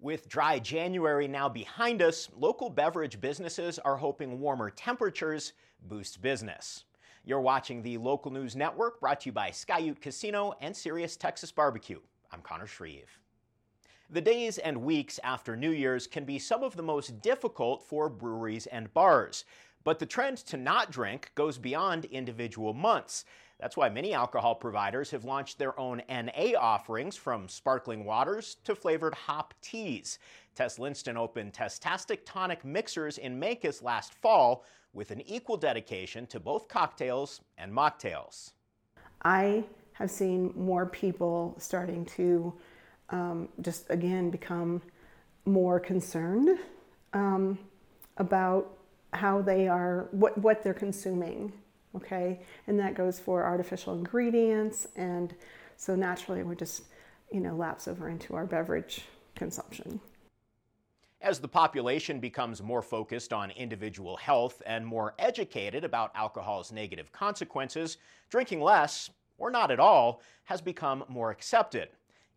With dry January now behind us, local beverage businesses are hoping warmer temperatures boost business. You're watching the Local News Network brought to you by Sky Ute Casino and Serious Texas Barbecue. I'm Connor Shreve. The days and weeks after New Year's can be some of the most difficult for breweries and bars. But the trend to not drink goes beyond individual months. That's why many alcohol providers have launched their own NA offerings from sparkling waters to flavored hop teas. Tess Linston opened Tesstastic Tonic Mixers in Mancos last fall with an equal dedication to both cocktails and mocktails. I have seen more people starting to um, just again become more concerned um, about how they are, what, what they're consuming okay? And that goes for artificial ingredients. And so naturally, we just, you know, lapse over into our beverage consumption. As the population becomes more focused on individual health and more educated about alcohol's negative consequences, drinking less, or not at all, has become more accepted.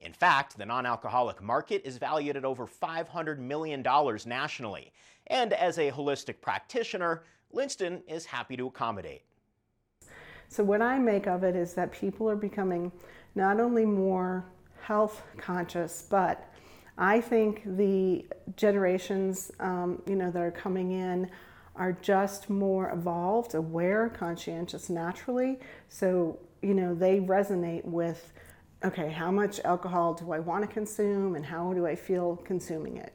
In fact, the non alcoholic market is valued at over $500 million nationally. And as a holistic practitioner, Linston is happy to accommodate. So, what I make of it is that people are becoming not only more health conscious, but I think the generations, um, you know, that are coming in are just more evolved, aware, conscientious naturally. So, you know, they resonate with, okay, how much alcohol do I want to consume and how do I feel consuming it?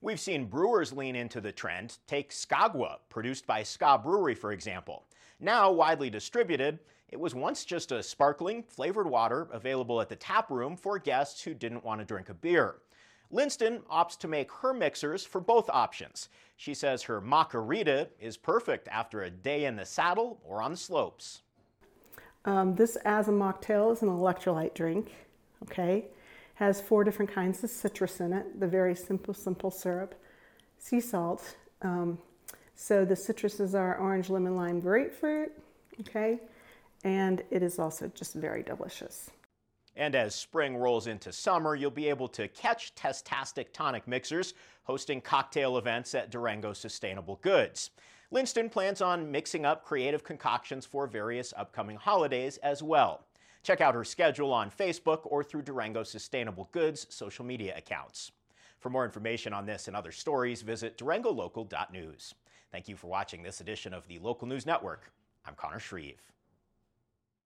We've seen brewers lean into the trend. Take Skagwa, produced by Ska Brewery, for example. Now widely distributed, it was once just a sparkling, flavored water available at the tap room for guests who didn't want to drink a beer. Linston opts to make her mixers for both options. She says her Macarita is perfect after a day in the saddle or on the slopes. Um, this as a mocktail is an electrolyte drink, okay? Has four different kinds of citrus in it, the very simple, simple syrup, sea salt, um, so the citruses are orange, lemon, lime, grapefruit, okay? And it is also just very delicious. And as spring rolls into summer, you'll be able to catch Tesstastic tonic mixers hosting cocktail events at Durango Sustainable Goods. Linston plans on mixing up creative concoctions for various upcoming holidays as well. Check out her schedule on Facebook or through Durango Sustainable Goods social media accounts. For more information on this and other stories, visit durangolocal.news. Thank you for watching this edition of the Local News Network. I'm Connor Shreve.